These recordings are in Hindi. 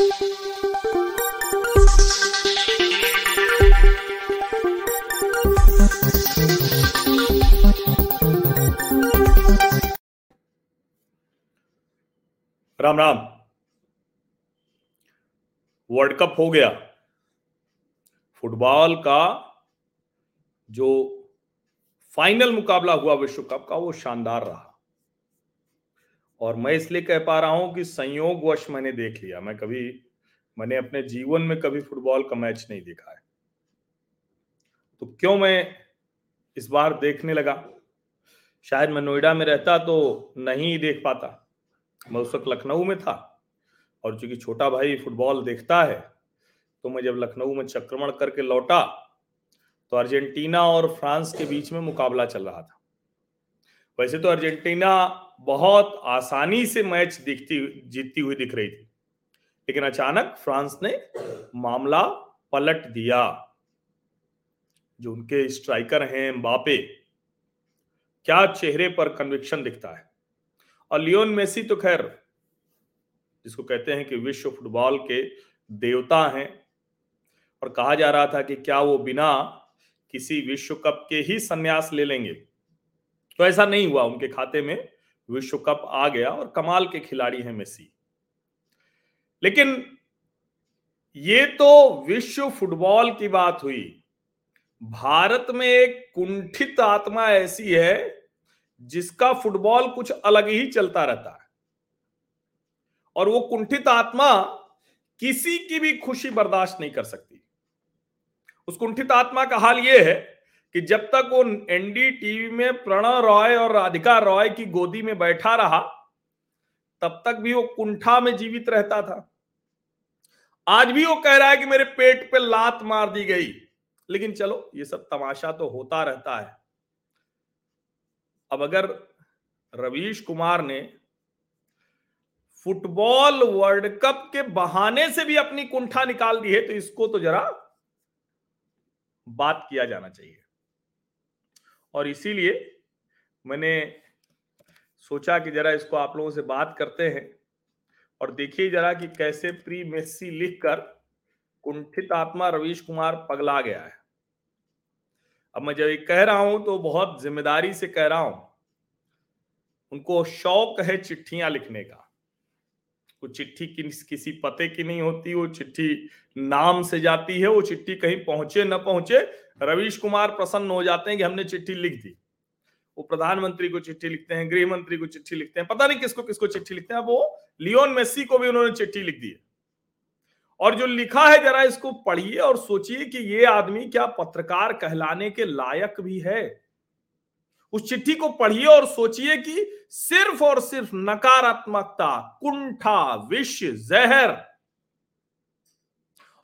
राम राम। वर्ल्ड कप हो गया। फुटबॉल का जो फाइनल मुकाबला हुआ विश्व कप का, वो शानदार रहा। और मैं इसलिए कह पा रहा हूँ कि संयोगवश मैंने देख लिया। मैं कभी, मैंने अपने जीवन में कभी फुटबॉल का मैच नहीं देखा है। तो क्यों मैं इस बार देखने लगा? शायद मैं नोएडा में रहता तो नहीं देख पाता। मैं उस वक्त लखनऊ में था और चूँकि छोटा भाई फुटबॉल देखता है तो मैं जब लखनऊ में चक्रमण करके लौटा तो अर्जेंटीना और फ्रांस के बीच में मुकाबला चल रहा था। वैसे तो अर्जेंटीना बहुत आसानी से मैच दिखती, जीतती हुई दिख रही थी। लेकिन अचानक फ्रांस ने मामला पलट दिया। जो उनके स्ट्राइकर हैं बापे क्या चेहरे पर कन्विक्शन दिखता है? और लियोन मेसी तो खैर, जिसको कहते हैं कि विश्व फुटबॉल के देवता हैं, और कहा जा रहा था कि क्या वो बिना किसी विश्व कप के ही संन्यास ले लेंगे। तो ऐसा नहीं हुआ। उनके खाते में विश्व कप आ गया और कमाल के खिलाड़ी हैं मेसी। लेकिन ये तो विश्व फुटबॉल की बात हुई। भारत में एक कुंठित आत्मा ऐसी है, जिसका फुटबॉल कुछ अलग ही चलता रहता है। और वो कुंठित आत्मा किसी की भी खुशी बर्दाश्त नहीं कर सकती। उस कुंठित आत्मा का हाल यह है कि जब तक वो एनडीटीवी में प्रणव रॉय और राधिका रॉय की गोदी में बैठा रहा, तब तक भी वो कुंठा में जीवित रहता था। आज भी वो कह रहा है कि मेरे पेट पे लात मार दी गई। लेकिन चलो, ये सब तमाशा तो होता रहता है। अब अगर रवीश कुमार ने फुटबॉल वर्ल्ड कप के बहाने से भी अपनी कुंठा निकाल दी है तो इसको तो जरा बात किया जाना चाहिए। और इसीलिए मैंने सोचा कि जरा इसको आप लोगों से बात करते हैं और देखिए जरा कि कैसे प्री मेस्सी लिखकर कुंठित आत्मा रवीश कुमार पगला गया है। अब मैं जब कह रहा हूँ तो बहुत ज़िम्मेदारी से कह रहा हूँ। उनको शौक है चिट्ठियाँ लिखने का। वो चिट्ठी किस किसी पते की नहीं होती, वो चिट्ठी नाम से जाती है, वो चिट्ठी कहीं पहुँचे, न पहुँचे, रवीश कुमार प्रसन्न हो जाते हैं कि हमने चिट्ठी लिख दी। वो प्रधानमंत्री को चिट्ठी लिखते हैं, गृह मंत्री को चिट्ठी लिखते हैं, पता नहीं किसको किसको चिट्ठी लिखते हैं वो लियोन मेस्सी को भी उन्होंने चिट्ठी लिख दी है। और जो लिखा है जरा इसको पढ़िए और सोचिए कि ये आदमी क्या पत्रकार कहलाने के लायक भी है? उस चिट्ठी को पढ़िए और सोचिए कि सिर्फ़ और सिर्फ़ नकारात्मकता, कुंठा, विष, जहर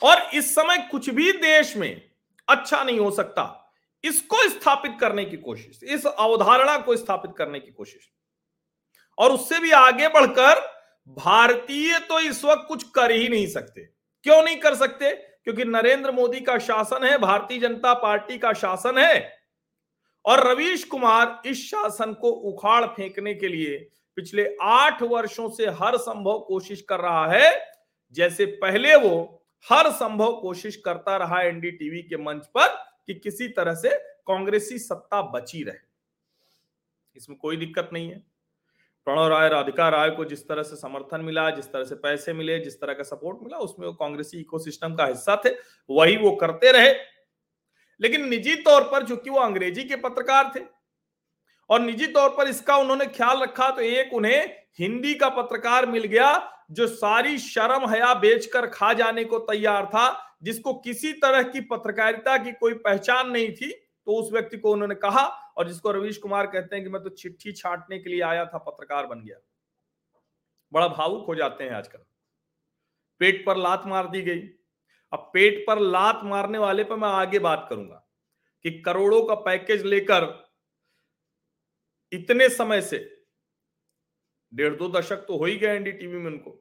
और इस समय कुछ भी देश में अच्छा नहीं हो सकता, इसको स्थापित करने की कोशिश, इस अवधारणा को स्थापित करने की कोशिश। और उससे भी आगे बढ़कर, भारतीय तो इस वक्त कुछ कर ही नहीं सकते। क्यों नहीं कर सकते? क्योंकि नरेंद्र मोदी का शासन है, भारतीय जनता पार्टी का शासन है। और रवीश कुमार इस शासन को उखाड़ फेंकने के लिए पिछले आठ वर्षों से हर संभव कोशिश कर रहा है। जैसे पहले वो हर संभव कोशिश करता रहा एनडीटीवी के मंच पर कि किसी तरह से कांग्रेसी सत्ता बची रहे। इसमें कोई दिक्कत नहीं है। प्रणव राय राधिका राय को जिस तरह से समर्थन मिला, जिस तरह से पैसे मिले, जिस तरह का सपोर्ट मिला, उसमें वो कांग्रेसी इकोसिस्टम का हिस्सा थे। वही वो करते रहे। लेकिन निजी तौर पर, चूँकि वो अंग्रेज़ी के पत्रकार थे, और निजी तौर पर इसका उन्होंने ख्याल रखा तो एक उन्हें हिंदी का पत्रकार मिल गया, जो सारी शर्म हया बेचकर खा जाने को तैयार था, जिसको किसी तरह की पत्रकारिता की कोई पहचान नहीं थी तो उस व्यक्ति को उन्होंने कहा, और जिसको रवीश कुमार कहते हैं कि मैं तो चिट्ठी छाटने के लिए आया था, पत्रकार बन गया। बड़ा भावुक हो जाते हैं आजकल। पेट पर लात मार दी गई। अब पेट पर लात मारने वाले पर मैं आगे बात करूँगा कि करोड़ों का पैकेज लेकर इतने समय से, डेढ़ दो दशक तो हो ही गया एनडीटीवी में उनको,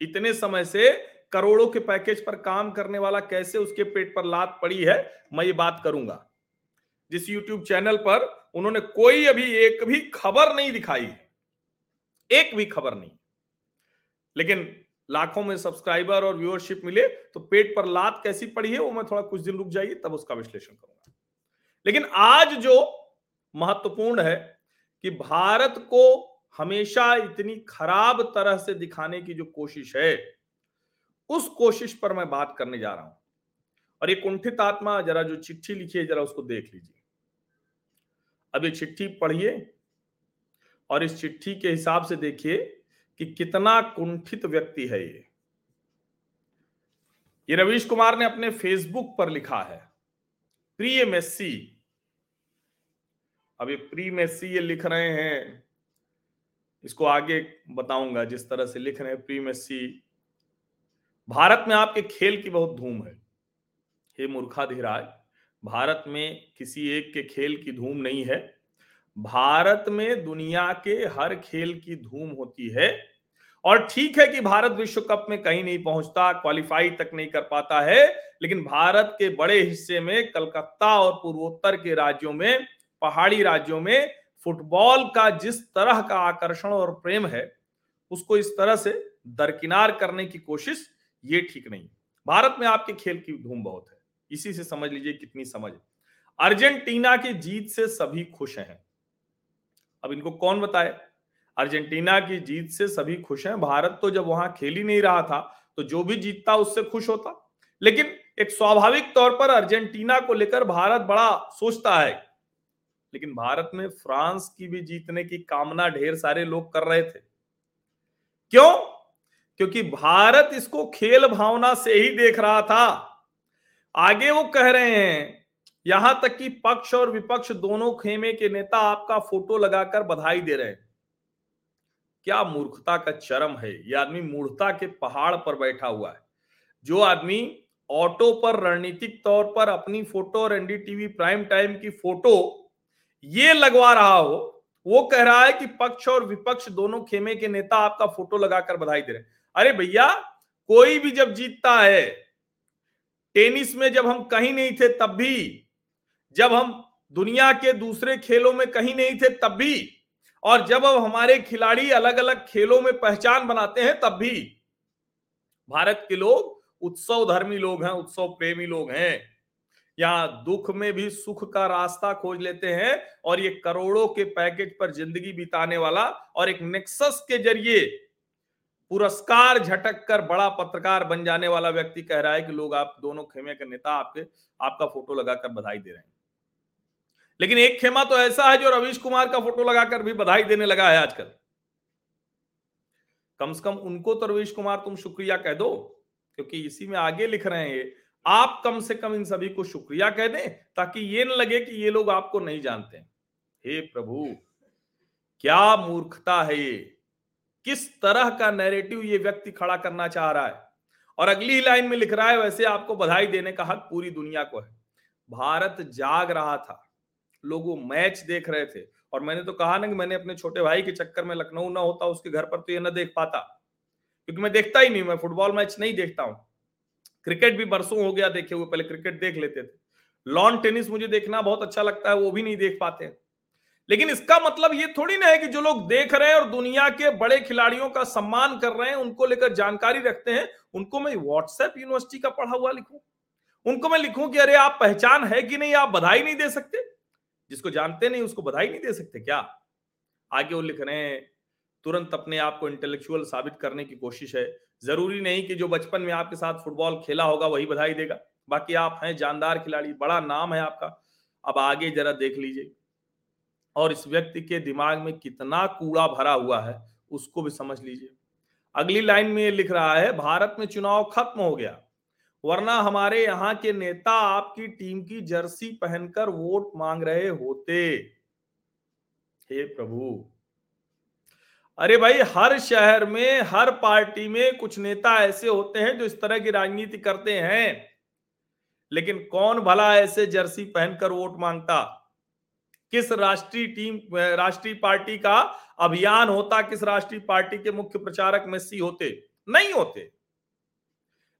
इतने समय से करोड़ों के पैकेज पर काम करने वाला कैसे उसके पेट पर लात पड़ी है, मैं ये बात करूँगा। जिस यूट्यूब चैनल पर उन्होंने कोई अभी एक भी खबर नहीं दिखाई, एक भी खबर नहीं। लेकिन लाखों में सब्सक्राइबर और व्यूअरशिप मिले तो पेट पर लात कैसी पड़ी है, वो मैं थोड़ा कुछ दिन रुक जाइए, तब उसका विश्लेषण करूँगा। लेकिन आज जो महत्वपूर्ण है कि भारत को हमेशा इतनी खराब तरह से दिखाने की जो कोशिश है, उस कोशिश पर मैं बात करने जा रहा हूँ। और ये कुंठित आत्मा, जरा जो चिट्ठी लिखी है जरा उसको देख लीजिए। अब ये चिट्ठी पढ़िए और इस चिट्ठी के हिसाब से देखिए कि कितना कुंठित व्यक्ति है ये। ये रवीश कुमार ने अपने फेसबुक पर लिखा है, प्रिय मेस्सी। अब ये प्री मेस्सी ये लिख रहे हैं, इसको आगे बताऊँगा जिस तरह से लिख रहे हैं प्री मेस्सी। भारत में आपके खेल की बहुत धूम है। हे मूर्खाधिराज, भारत में किसी एक के खेल की धूम नहीं है। भारत में दुनिया के हर खेल की धूम होती है। और ठीक है कि भारत विश्व कप में कहीं नहीं पहुँचता क्वालिफाई तक नहीं कर पाता है, लेकिन भारत के बड़े हिस्से में, कलकत्ता और पूर्वोत्तर के राज्यों में, पहाड़ी राज्यों में, फुटबॉल का जिस तरह का आकर्षण और प्रेम है, उसको इस तरह से दरकिनार करने की कोशिश, ये ठीक नहीं। भारत में आपके खेल की धूम बहुत है। इसी से समझ लीजिए कितनी समझ। अर्जेंटीना की जीत से सभी खुश हैं। अब इनको कौन बताए? अर्जेंटीना की जीत से सभी खुश हैं। भारत तो जब वहाँ खेल ही नहीं रहा था तो जो भी जीतता उससे खुश होता। लेकिन एक स्वाभाविक तौर पर अर्जेंटीना को लेकर भारत बड़ा सोचता है। लेकिन भारत में फ्रांस की भी जीतने की कामना ढेर सारे लोग कर रहे थे। क्यों? क्योंकि भारत इसको खेल भावना से ही देख रहा था। आगे वो कह रहे हैं यहाँ तक कि पक्ष और विपक्ष दोनों खेमे के नेता आपका फ़ोटो लगाकर बधाई दे रहे हैं। क्या मूर्खता का चरम है? ये आदमी मूर्खता के पहाड़ पर बैठा हुआ है। जो आदमी ऑटो पर रणनीतिक तौर पर अपनी फ़ोटो और एनडीटीवी प्राइम टाइम की फ़ोटो ये लगवा रहा हो, वो कह रहा है कि पक्ष और विपक्ष दोनों खेमे के नेता आपका फ़ोटो लगाकर बधाई दे रहे अरे भैया, कोई भी जब जीतता है, टेनिस में जब हम कहीं नहीं थे, तब भी जब हम दुनिया के दूसरे खेलों में कहीं नहीं थे, तब भी, और जब अब हमारे खिलाड़ी अलग अलग खेलों में पहचान बनाते हैं, तब भी। भारत के लोग उत्सव धर्मी लोग हैं उत्सव प्रेमी लोग हैं। यहाँ दुख में भी सुख का रास्ता खोज लेते हैं, और ये करोड़ों के पैकेज पर ज़िंदगी बिताने वाला और एक नेक्सस के ज़रिए पुरस्कार झटक कर बड़ा पत्रकार बन जाने वाला व्यक्ति कह रहा है कि लोग, आप दोनों खेमे के नेता, आपके, आपका फ़ोटो लगाकर बधाई दे रहे हैं। लेकिन एक खेमा तो ऐसा है जो रवीश कुमार का फ़ोटो लगाकर भी बधाई देने लगा है आजकल। कम से कम उनको तो रवीश कुमार तुम शुक्रिया कह दो, क्योंकि इसी में आगे लिख रहे हैं आप कम से कम इन सभी को शुक्रिया कह दें, ताकि ये न लगे कि ये लोग आपको नहीं जानते हे। प्रभु, क्या मूर्खता है ये? किस तरह का नैरेटिव ये व्यक्ति खड़ा करना चाह रहा है? और अगली लाइन में लिख रहा है, वैसे आपको बधाई देने का हक पूरी दुनिया को है। भारत जाग रहा था। लोग वो मैच देख रहे थे। और मैंने तो कहा ना कि मैंने अपने छोटे भाई के चक्कर में लखनऊ ना होता, उसके घर पर तो ये ना देख पाता। क्योंकि मैं देखता ही नहीं, मैं फुटबॉल मैच नहीं देखता हूँ। क्रिकेट भी बरसों हो गया देखे हुए, पहले क्रिकेट देख लेते थे। लॉन टेनिस मुझे देखना बहुत अच्छा लगता है, वो भी नहीं देख पाते लेकिन इसका मतलब ये थोड़ी ना है कि जो लोग देख रहे हैं और दुनिया के बड़े खिलाड़ियों का सम्मान कर रहे हैं, उनको लेकर जानकारी रखते हैं, उनको मैं व्हाट्सएप यूनिवर्सिटी का पढ़ा हुआ लिखूं। उनको मैं लिखूं कि अरे आप पहचान है कि नहीं, आप बधाई नहीं दे सकते। जिसको जानते नहीं, उसको बधाई नहीं दे सकते क्या? आगे वो लिख रहे हैं, तुरंत अपने आप को इंटेलेक्चुअल साबित करने की कोशिश है। ज़रूरी नहीं कि जो बचपन में आपके साथ फुटबॉल खेला होगा, वही बधाई देगा। बाकी आप हैं जानदार खिलाड़ी, बड़ा नाम है आपका। अब आगे जरा देख लीजिए। और इस व्यक्ति के दिमाग में कितना कूड़ा भरा हुआ है, उसको भी समझ लीजिए। अगली लाइन में ये लिख रहा है, भारत में चुनाव खत्म हो गया। वरना हमारे यहाँ के नेता आपकी टीम की जर्सी पहनकर वोट मांग रहे होते। हे प्रभु। अरे भाई, हर शहर में, हर पार्टी में कुछ नेता ऐसे होते हैं जो इस तरह की राजनीति करते हैं। लेकिन कौन भला ऐसे जर्सी पहनकर वोट माँगता? किस राष्ट्रीय टीम राष्ट्रीय पार्टी का अभियान होता? किस राष्ट्रीय पार्टी के मुख्य प्रचारक मेस्सी होते? नहीं होते।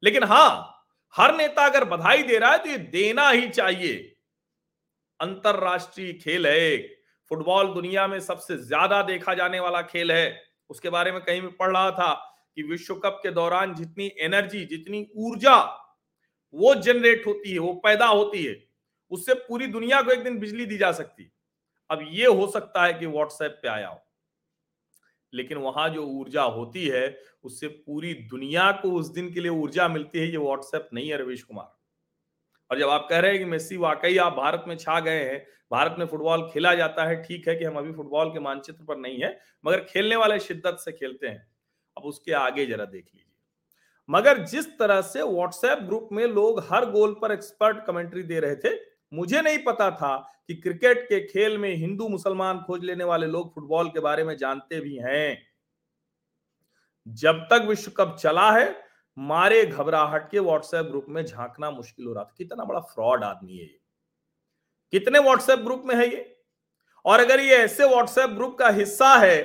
लेकिन हाँ हर नेता अगर बधाई दे रहा है तो ये देना ही चाहिए। अंतरराष्ट्रीय खेल है एक। फुटबॉल दुनिया में सबसे ज़्यादा देखा जाने वाला खेल है। उसके बारे में कहीं भी पढ़ रहा था कि विश्व कप के दौरान जितनी एनर्जी, जितनी ऊर्जा वो जनरेट होती है, वो पैदा होती है। उससे पूरी दुनिया को एक दिन बिजली दी जा सकती। अब ये हो सकता है कि व्हाट्सएप पे आया हो। लेकिन वहाँ जो ऊर्जा होती है, उससे पूरी दुनिया को उस दिन के लिए ऊर्जा मिलती है, ये व्हाट्सएप नहीं है रवीश कुमार। और जब आप कह रहे हैं कि मेसी वाकई आप भारत में छा गए हैं, भारत में फुटबॉल खेला जाता है, ठीक है कि हम अभी फुटबॉल के मानचित्र पर नहीं है, मगर खेलने वाले शिद्दत से खेलते हैं। अब उसके आगे जरा देख लीजिए। मगर जिस तरह से व्हाट्सएप ग्रुप में लोग हर गोल पर एक्सपर्ट कमेंट्री दे रहे थे मुझे नहीं पता था कि क्रिकेट के खेल में हिंदू मुसलमान खोज लेने वाले लोग फुटबॉल के बारे में जानते भी हैं। जब तक विश्व कप चला है, मारे घबराहट के व्हाट्सएप ग्रुप में झांकना मुश्किल हो रहा था। कितना बड़ा फ्रॉड आदमी है ये। कितने व्हाट्सएप ग्रुप में है ये? और अगर ये ऐसे व्हाट्सएप ग्रुप का हिस्सा है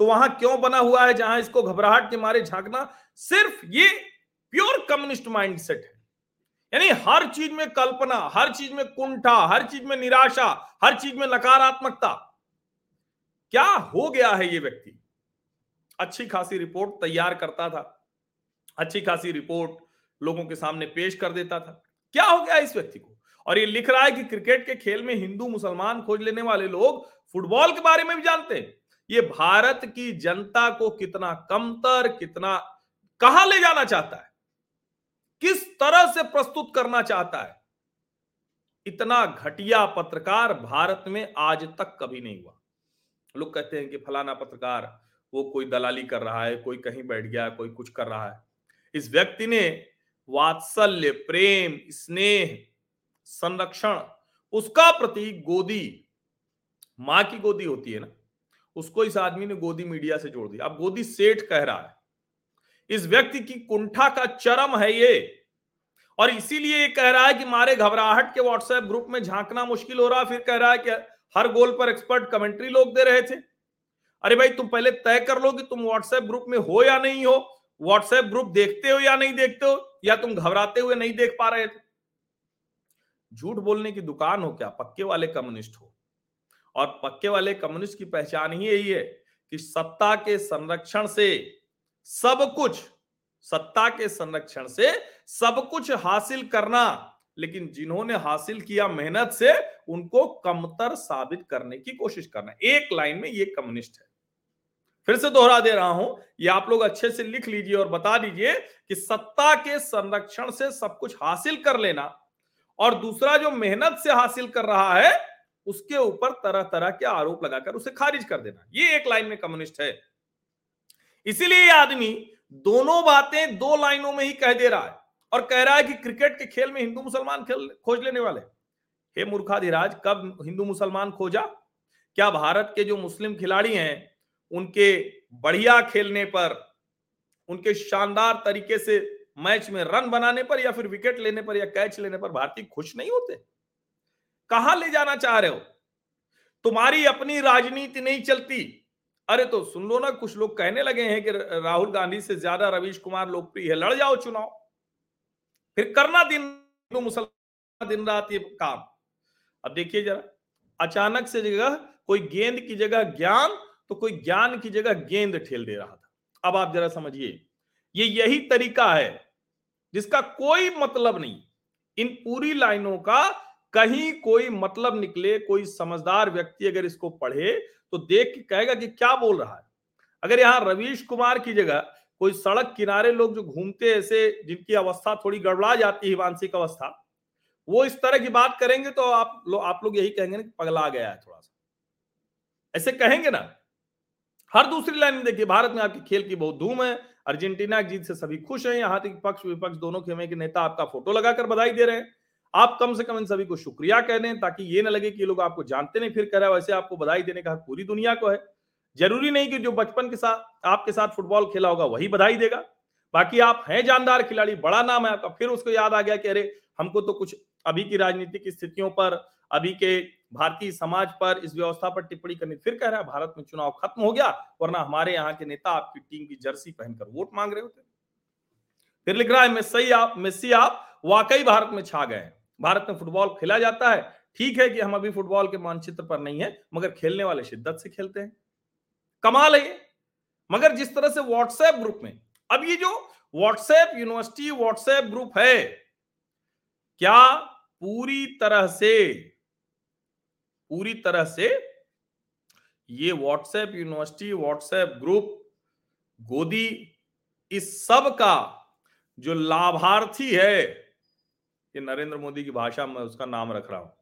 तो वहाँ क्यों बना हुआ है जहाँ इसको घबराहट के मारे झांकना सिर्फ़ ये प्योर कम्युनिस्ट माइंडसेट है? यानी हर चीज़ में कल्पना, हर चीज़ में कुंठा, हर चीज़ में निराशा, हर चीज़ में नकारात्मकता। क्या हो गया है ये व्यक्ति? अच्छी खासी रिपोर्ट तैयार करता था। अच्छी खासी रिपोर्ट लोगों के सामने पेश कर देता था। क्या हो गया इस व्यक्ति को? और ये लिख रहा है कि क्रिकेट के खेल में हिंदू, मुसलमान, खोज लेने वाले लोग फुटबॉल के बारे में भी जानते हैं। ये भारत की जनता को कितना कमतर, कितना कहा ले जाना चाहता है? किस तरह से प्रस्तुत करना चाहता है? इतना घटिया पत्रकार भारत में आज तक कभी नहीं हुआ। लोग कहते हैं कि फलाना पत्रकार, वो कोई दलाली कर रहा है, कोई कहीं बैठ गया, कोई कुछ कर रहा है। इस व्यक्ति ने वात्सल्य, प्रेम, स्नेह, संरक्षण, उसका प्रतीक गोदी, माँ की गोदी होती है ना? उसको इस आदमी ने गोदी मीडिया से जोड़ दिया। अब गोदी सेठ कह रहा है। इस व्यक्ति की कुंठा का चरम है ये। और इसीलिए ये कह रहा है कि मारे घबराहट के व्हाट्सएप ग्रुप में झांकना मुश्किल हो रहा। फिर कह रहा है कि हर गोल पर एक्सपर्ट कमेंट्री लोग दे रहे थे। अरे भाई, तुम पहले तय कर लो कि तुम व्हाट्सएप ग्रुप में हो या नहीं हो। व्हाट्सएप ग्रुप देखते हो या नहीं देखते हो? या तुम घबराते हुए नहीं देख पा रहे थे? झूठ बोलने की दुकान हो क्या? पक्के वाले कम्युनिस्ट हो। और पक्के वाले कम्युनिस्ट की पहचान ही यही है कि सत्ता के संरक्षण से सब कुछ, सत्ता के संरक्षण से सब कुछ हासिल करना। लेकिन जिन्होंने हासिल किया मेहनत से, उनको कमतर साबित करने की कोशिश करना। एक लाइन में ये कम्युनिस्ट है। फिर से दोहरा दे रहा हूँ, ये आप लोग अच्छे से लिख लीजिए और बता दीजिए कि सत्ता के संरक्षण से सब कुछ हासिल कर लेना और दूसरा जो मेहनत से हासिल कर रहा है, उसके ऊपर तरह तरह के आरोप लगाकर उसे खारिज कर देना। ये एक लाइन में कम्युनिस्ट है। इसीलिए आदमी दोनों बातें दो लाइनों में ही कह दे रहा है और कह रहा है कि क्रिकेट के खेल में हिंदू मुसलमान खेल खोज लेने वाले। हे मूर्खाधिराज कब हिंदू मुसलमान खोजा? क्या भारत के जो मुस्लिम खिलाड़ी हैं, उनके बढ़िया खेलने पर, उनके शानदार तरीके से मैच में रन बनाने पर या फिर विकेट लेने पर या कैच लेने पर भारतीय खुश नहीं होते? कहा ले जाना चाह रहे हो? तुम्हारी अपनी राजनीति नहीं चलती। अरे तो सुन लो ना, कुछ लोग कहने लगे हैं कि राहुल गांधी से ज़्यादा रवीश कुमार लोकप्रिय है। लड़ जाओ चुनाव। फिर करना दिन मुसलमान दिन रात ये काम। अब देखिए जरा, अचानक से जगह, कोई गेंद की जगह ज्ञान तो कोई ज्ञान की जगह गेंद ठेल दे रहा था। अब आप जरा समझिए, ये यही तरीका है जिसका कोई मतलब नहीं। इन पूरी लाइनों का कहीं कोई मतलब निकले, कोई समझदार व्यक्ति अगर इसको पढ़े तो देख के कहेगा कि क्या बोल रहा है। अगर यहाँ रवीश कुमार की जगह कोई सड़क किनारे लोग जो घूमते ऐसे, जिनकी अवस्था थोड़ी गड़बड़ा जाती है, मानसिक अवस्था, वो इस तरह की बात करेंगे तो आप लोग आप लोग यही कहेंगे कि पगला गया है थोड़ा सा। ऐसे कहेंगे ना। हर दूसरी लाइन में देखिए, भारत में आपकी खेल की बहुत धूम है, अर्जेंटीना की जीत से सभी खुश हैं, यहाँ तक पक्ष विपक्ष दोनों खेमे के नेता आपका फ़ोटो लगाकर बधाई दे रहे हैं। आप कम से कम इन सभी को शुक्रिया कह दें, ताकि ये ना लगे कि ये लोग आपको जानते नहीं, फिर कह रहा है, वैसे आपको बधाई देने का पूरी दुनिया को है। ज़रूरी नहीं कि जो बचपन के साथ, आपके साथ फुटबॉल खेला होगा, वही बधाई देगा। बाकी आप हैं जानदार खिलाड़ी, बड़ा नाम है आपका, फिर उसको याद आ गया कि अरे, हमको तो कुछ अभी की राजनीतिक स्थितियों पर, अभी के भारतीय समाज पर, इस व्यवस्था पर टिप्पणी करनी। फिर कह रहा है, भारत में चुनाव खत्म हो गया, वरना हमारे यहाँ के नेता आपकी टीम की जर्सी पहनकर वोट मांग रहे होते। फिर लिख रहा है, मेस्सी आप मेस्सी आप, वाकई भारत में छा गए भारत में फुटबॉल खेला जाता है। ठीक है कि हम अभी फुटबॉल के मानचित्र पर नहीं है, मगर खेलने वाले शिद्दत से खेलते हैं। कमाल है ये। मगर जिस तरह से व्हाट्सएप ग्रुप में, अब ये जो व्हाट्सएप यूनिवर्सिटी व्हाट्सएप ग्रुप है, क्या पूरी तरह से, पूरी तरह से ये व्हाट्सएप यूनिवर्सिटी व्हाट्सएप ग्रुप गोदी इस सब का जो लाभार्थी है ये नरेंद्र मोदी की भाषा में उसका नाम रख रहा हूँ।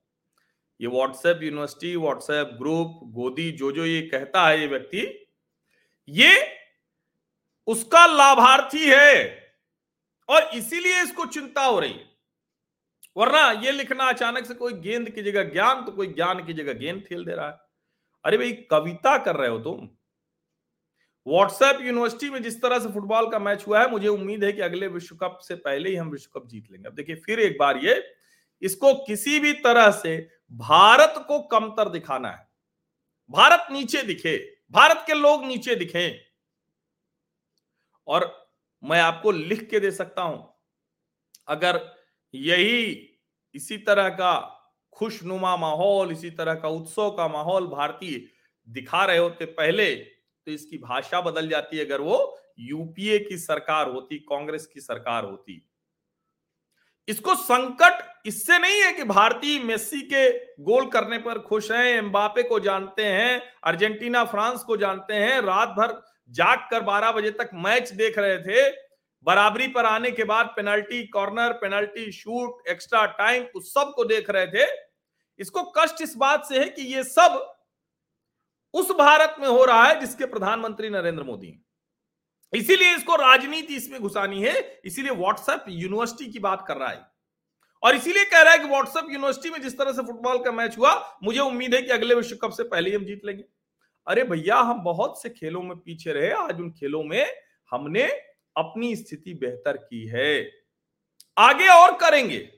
ये व्हाट्सएप यूनिवर्सिटी व्हाट्सएप ग्रुप गोदी जो जो ये कहता है ये व्यक्ति, ये उसका लाभार्थी है और इसीलिए इसको चिंता हो रही है। वरना ये लिखना अचानक से कोई गेंद की जगह ज्ञान तो कोई ज्ञान की जगह गेंद खेल दे रहा है। अरे भाई, कविता कर रहे हो तुम। व्हाट्सएप यूनिवर्सिटी में जिस तरह से फुटबॉल का मैच हुआ है, मुझे उम्मीद है कि अगले विश्व कप से पहले ही हम विश्व कप जीत लेंगे। अब देखिए, फिर एक बार ये, इसको किसी भी तरह से भारत को कमतर दिखाना है। भारत नीचे दिखे, भारत के लोग नीचे दिखे। और मैं आपको लिख के दे सकता हूँ, अगर यही इसी तरह का खुशनुमा माहौल, इसी तरह का उत्सव का माहौल भारतीय दिखा रहे होते पहले तो इसकी भाषा बदल जाती अगर वो यूपीए की सरकार होती, कांग्रेस की सरकार होती। इसको संकट, इससे नहीं है कि भारतीय मेस्सी के गोल करने पर खुश हैं, एम्बापे को जानते हैं, अर्जेंटीना, फ्रांस को जानते हैं रात भर जाग कर 12 बजे तक मैच देख रहे थे। बराबरी पर आने के बाद penalty corner, penalty shoot, extra time, उस सबको देख रहे थे। इसको कष्ट इस बात से है कि ये सब उस भारत में हो रहा है जिसके प्रधानमंत्री नरेंद्र मोदी इसीलिए इसको राजनीति इसमें घुसानी है, इसीलिए व्हाट्सएप यूनिवर्सिटी की बात कर रहा है। और इसीलिए कह रहा है कि व्हाट्सएप यूनिवर्सिटी में जिस तरह से फुटबॉल का मैच हुआ, मुझे उम्मीद है कि अगले विश्व कप से पहले ही हम जीत लेंगे। अरे भैया, हम बहुत से खेलों में पीछे रहे, आज उन खेलों में हमने अपनी स्थिति बेहतर की है। आगे और करेंगे।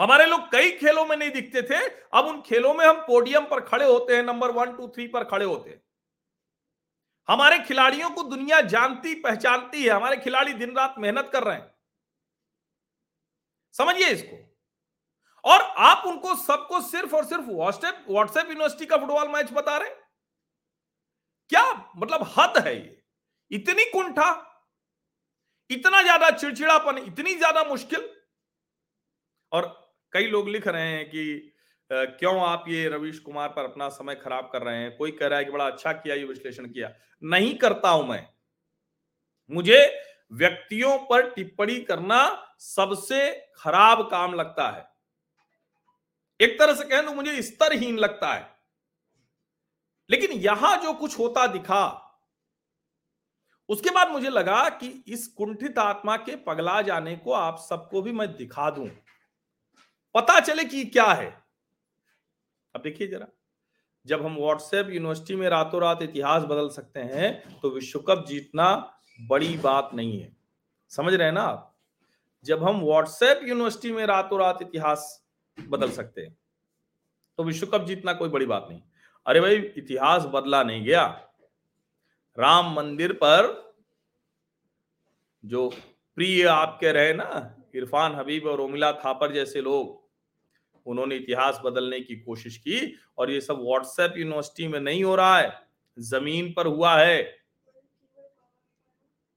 हमारे लोग कई खेलों में नहीं दिखते थे। अब उन खेलों में हम पोडियम पर खड़े होते हैं, नंबर वन, टू, थ्री पर खड़े होते हैं। हमारे खिलाड़ियों को दुनिया जानती, पहचानती है। हमारे खिलाड़ी दिन रात मेहनत कर रहे हैं। समझिए इसको। और आप उनको सबको सिर्फ़ और सिर्फ़ व्हाट्सएप व्हाट्सएप यूनिवर्सिटी का फुटबॉल मैच बता रहे क्या मतलब हद है ये? इतनी कुंठा, इतना ज़्यादा चिड़चिड़ापन, इतनी ज़्यादा मुश्किल। और कई लोग लिख रहे हैं कि क्यों आप ये रवीश कुमार पर अपना समय खराब कर रहे हैं? कोई कह रहा है कि बड़ा अच्छा किया, ये विश्लेषण किया। नहीं करता हूँ मैं। मुझे व्यक्तियों पर टिप्पणी करना सबसे खराब काम लगता है। एक तरह से कहें तो मुझे स्तरहीन लगता है। लेकिन यहाँ जो कुछ होता दिखा, उसके बाद मुझे लगा कि इस कुंठित आत्मा के पगला जाने को आप सबको भी मैं दिखा दूँ। पता चले कि क्या है। अब देखिए जरा, जब हम व्हाट्सएप यूनिवर्सिटी में रातों रात इतिहास बदल सकते हैं तो विश्व कप जीतना बड़ी बात नहीं है। समझ रहे हैं ना आप? जब हम व्हाट्सएप यूनिवर्सिटी में रातों रात इतिहास बदल सकते हैं तो विश्व कप जीतना कोई बड़ी बात नहीं। अरे भाई, इतिहास बदला नहीं गया। राम मंदिर पर जो प्रिय आपके रहे ना, इरफान हबीब और ओमिला थापर जैसे लोग उन्होंने इतिहास बदलने की कोशिश की और ये सब व्हाट्सएप यूनिवर्सिटी में नहीं हो रहा है, ज़मीन पर हुआ है।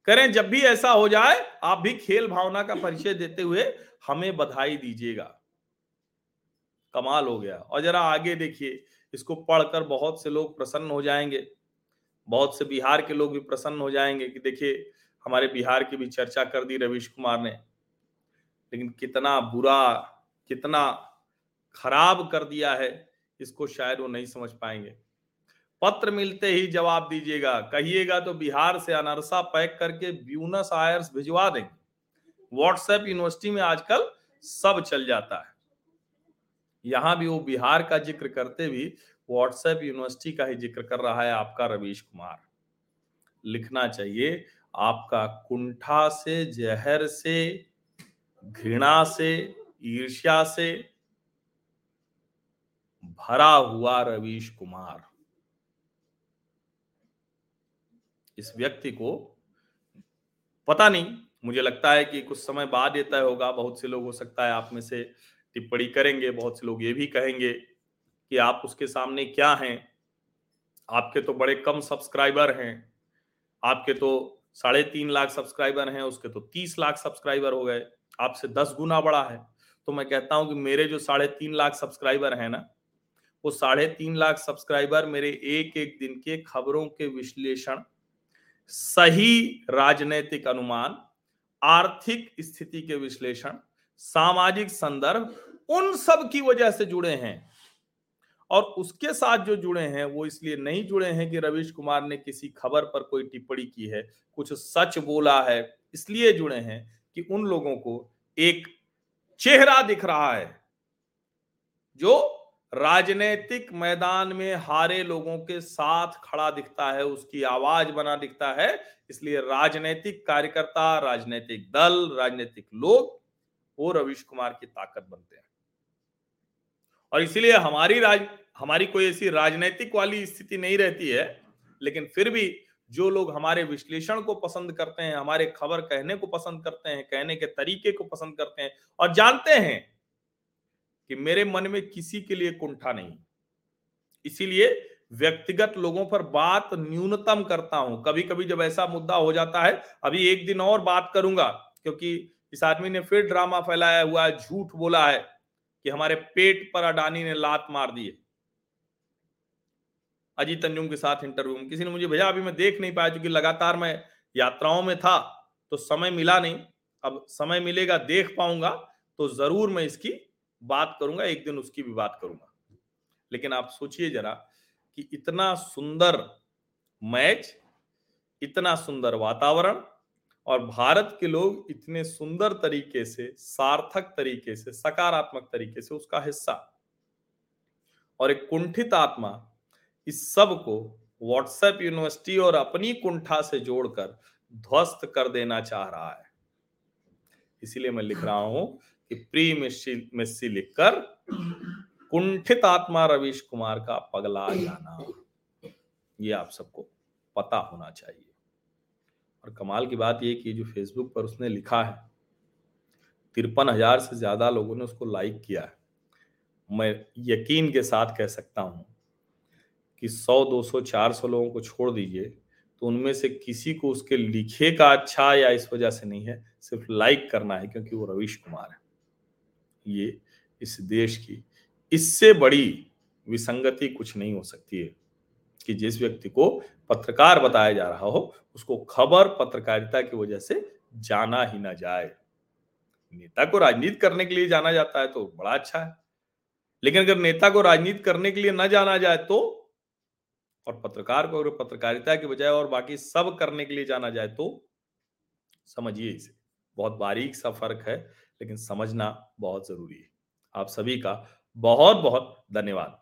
करें, जब भी ऐसा हो जाए, आप भी खेल भावना का परिचय देते हुए हमें बधाई दीजिएगा। कमाल हो गया। और जरा आगे देखिए, इसको पढ़कर बहुत से लोग प्रसन्न हो जाएँगे। बहुत से बिहार के लोग भी प्रसन्न हो जाएँगे कि देखिए, हमारे बिहार की भी चर्चा कर दी रवीश कुमार ने। लेकिन कितना बुरा, कितना खराब कर दिया है, इसको शायद वो नहीं समझ पाएँगे। पत्र मिलते ही जवाब दीजिएगा, कहिएगा तो बिहार से अनरसा पैक करके ब्यूनस आयर्स भिजवा देंगे। व्हाट्सएप यूनिवर्सिटी में आजकल सब चल जाता है। यहाँ भी वो बिहार का ज़िक्र करते भी व्हाट्सएप यूनिवर्सिटी का ही ज़िक्र कर रहा है आपका रवीश कुमार। लिखना चाहिए, आपका कुंठा से, जहर से, घृणा से, ईर्ष्या से भरा हुआ रवीश कुमार। इस व्यक्ति को पता नहीं, मुझे लगता है कि कुछ समय बाद ये तय होगा, बहुत से लोग, हो सकता है आप में से टिप्पणी करेंगे, बहुत से लोग ये भी कहेंगे कि आप उसके सामने क्या हैं? आपके तो बड़े कम सब्सक्राइबर हैं। आपके तो साढ़े तीन लाख सब्सक्राइबर हैं, उसके तो तीस लाख सब्सक्राइबर हो गए। आपसे दस गुना बड़ा है। तो मैं कहता हूँ कि मेरे जो साढ़े तीन लाख सब्सक्राइबर हैं ना वो साढ़े तीन लाख सब्सक्राइबर मेरे एक एक दिन के खबरों के विश्लेषण, सही राजनैतिक अनुमान, आर्थिक स्थिति के विश्लेषण, सामाजिक संदर्भ, उन सब की वजह से जुड़े हैं। और उसके साथ जो जुड़े हैं, वो इसलिए नहीं जुड़े हैं कि रविश कुमार ने किसी खबर पर कोई टिप्पणी की है, कुछ सच बोला है, इसलिए जुड़े हैं कि उन लोगों को एक चेहरा दिख रहा है, जो राजनीतिक मैदान में हारे लोगों के साथ खड़ा दिखता है, उसकी आवाज़ बना दिखता है। इसलिए राजनीतिक कार्यकर्ता, राजनीतिक दल, राजनीतिक लोग वो रविश कुमार की ताकत बनते हैं। और इसीलिए हमारी राज, हमारी कोई ऐसी राजनीतिक वाली स्थिति नहीं रहती है, लेकिन फिर भी जो लोग हमारे विश्लेषण को पसंद करते हैं, हमारे खबर कहने को पसंद करते हैं, कहने के तरीके को पसंद करते हैं और जानते हैं कि मेरे मन में किसी के लिए कुंठा नहीं। इसीलिए व्यक्तिगत लोगों पर बात न्यूनतम करता हूँ। कभी कभी जब ऐसा मुद्दा हो जाता है, अभी एक दिन और बात करूँगा, क्योंकि इस आदमी ने फिर ड्रामा फैलाया हुआ है, झूठ बोला है कि हमारे पेट पर अडानी ने लात मार दी है। अजीत अंजुम के साथ इंटरव्यू में किसी ने मुझे भेजा, अभी मैं देख नहीं पाया क्योंकि लगातार मैं यात्राओं में था तो समय मिला नहीं। अब समय मिलेगा, देख पाऊँगा तो ज़रूर मैं इसकी बात करूँगा, एक दिन उसकी भी बात करूँगा। लेकिन आप सोचिए जरा कि इतना सुंदर मैच, इतना सुंदर वातावरण और भारत के लोग इतने सुंदर तरीके से, सार्थक तरीके से, सकारात्मक तरीके से उसका हिस्सा। और एक कुंठित आत्मा इस सबको व्हाट्सएप यूनिवर्सिटी और अपनी कुंठा से जोड़कर ध्वस्त कर देना चाह रहा है। इसीलिए मैं लिख रहा हूँ कि प्री मिस्सी लिखकर कुंठित आत्मा रवीश कुमार का पगला जाना। ये आप सबको पता होना चाहिए। और कमाल की बात ये कि जो फेसबुक पर उसने लिखा है, तिरपन हज़ार से ज़्यादा लोगों ने उसको लाइक किया है। मैं यकीन के साथ कह सकता हूँ कि 100 200 400 लोगों को छोड़ दीजिए तो उनमें से किसी को उसके लिखे का अच्छा या इस वजह से नहीं है, सिर्फ़ लाइक करना है क्योंकि वो रवीश कुमार है। ये इस देश की। इससे बड़ी विसंगति कुछ नहीं हो सकती है कि जिस व्यक्ति को पत्रकार बताया जा रहा हो, उसको खबर पत्रकारिता की वजह से जाना ही ना जाए। नेता को राजनीति करने के लिए जाना जाता है तो बड़ा अच्छा है। लेकिन अगर नेता को राजनीति करने के लिए ना जाना जाए तो और पत्रकार को अगर पत्रकारिता की बजाय और बाकी सब करने के लिए जाना जाए तो समझिए इसे। बहुत बारीक सा फ़र्क है। लेकिन समझना बहुत ज़रूरी है। आप सभी का बहुत बहुत धन्यवाद।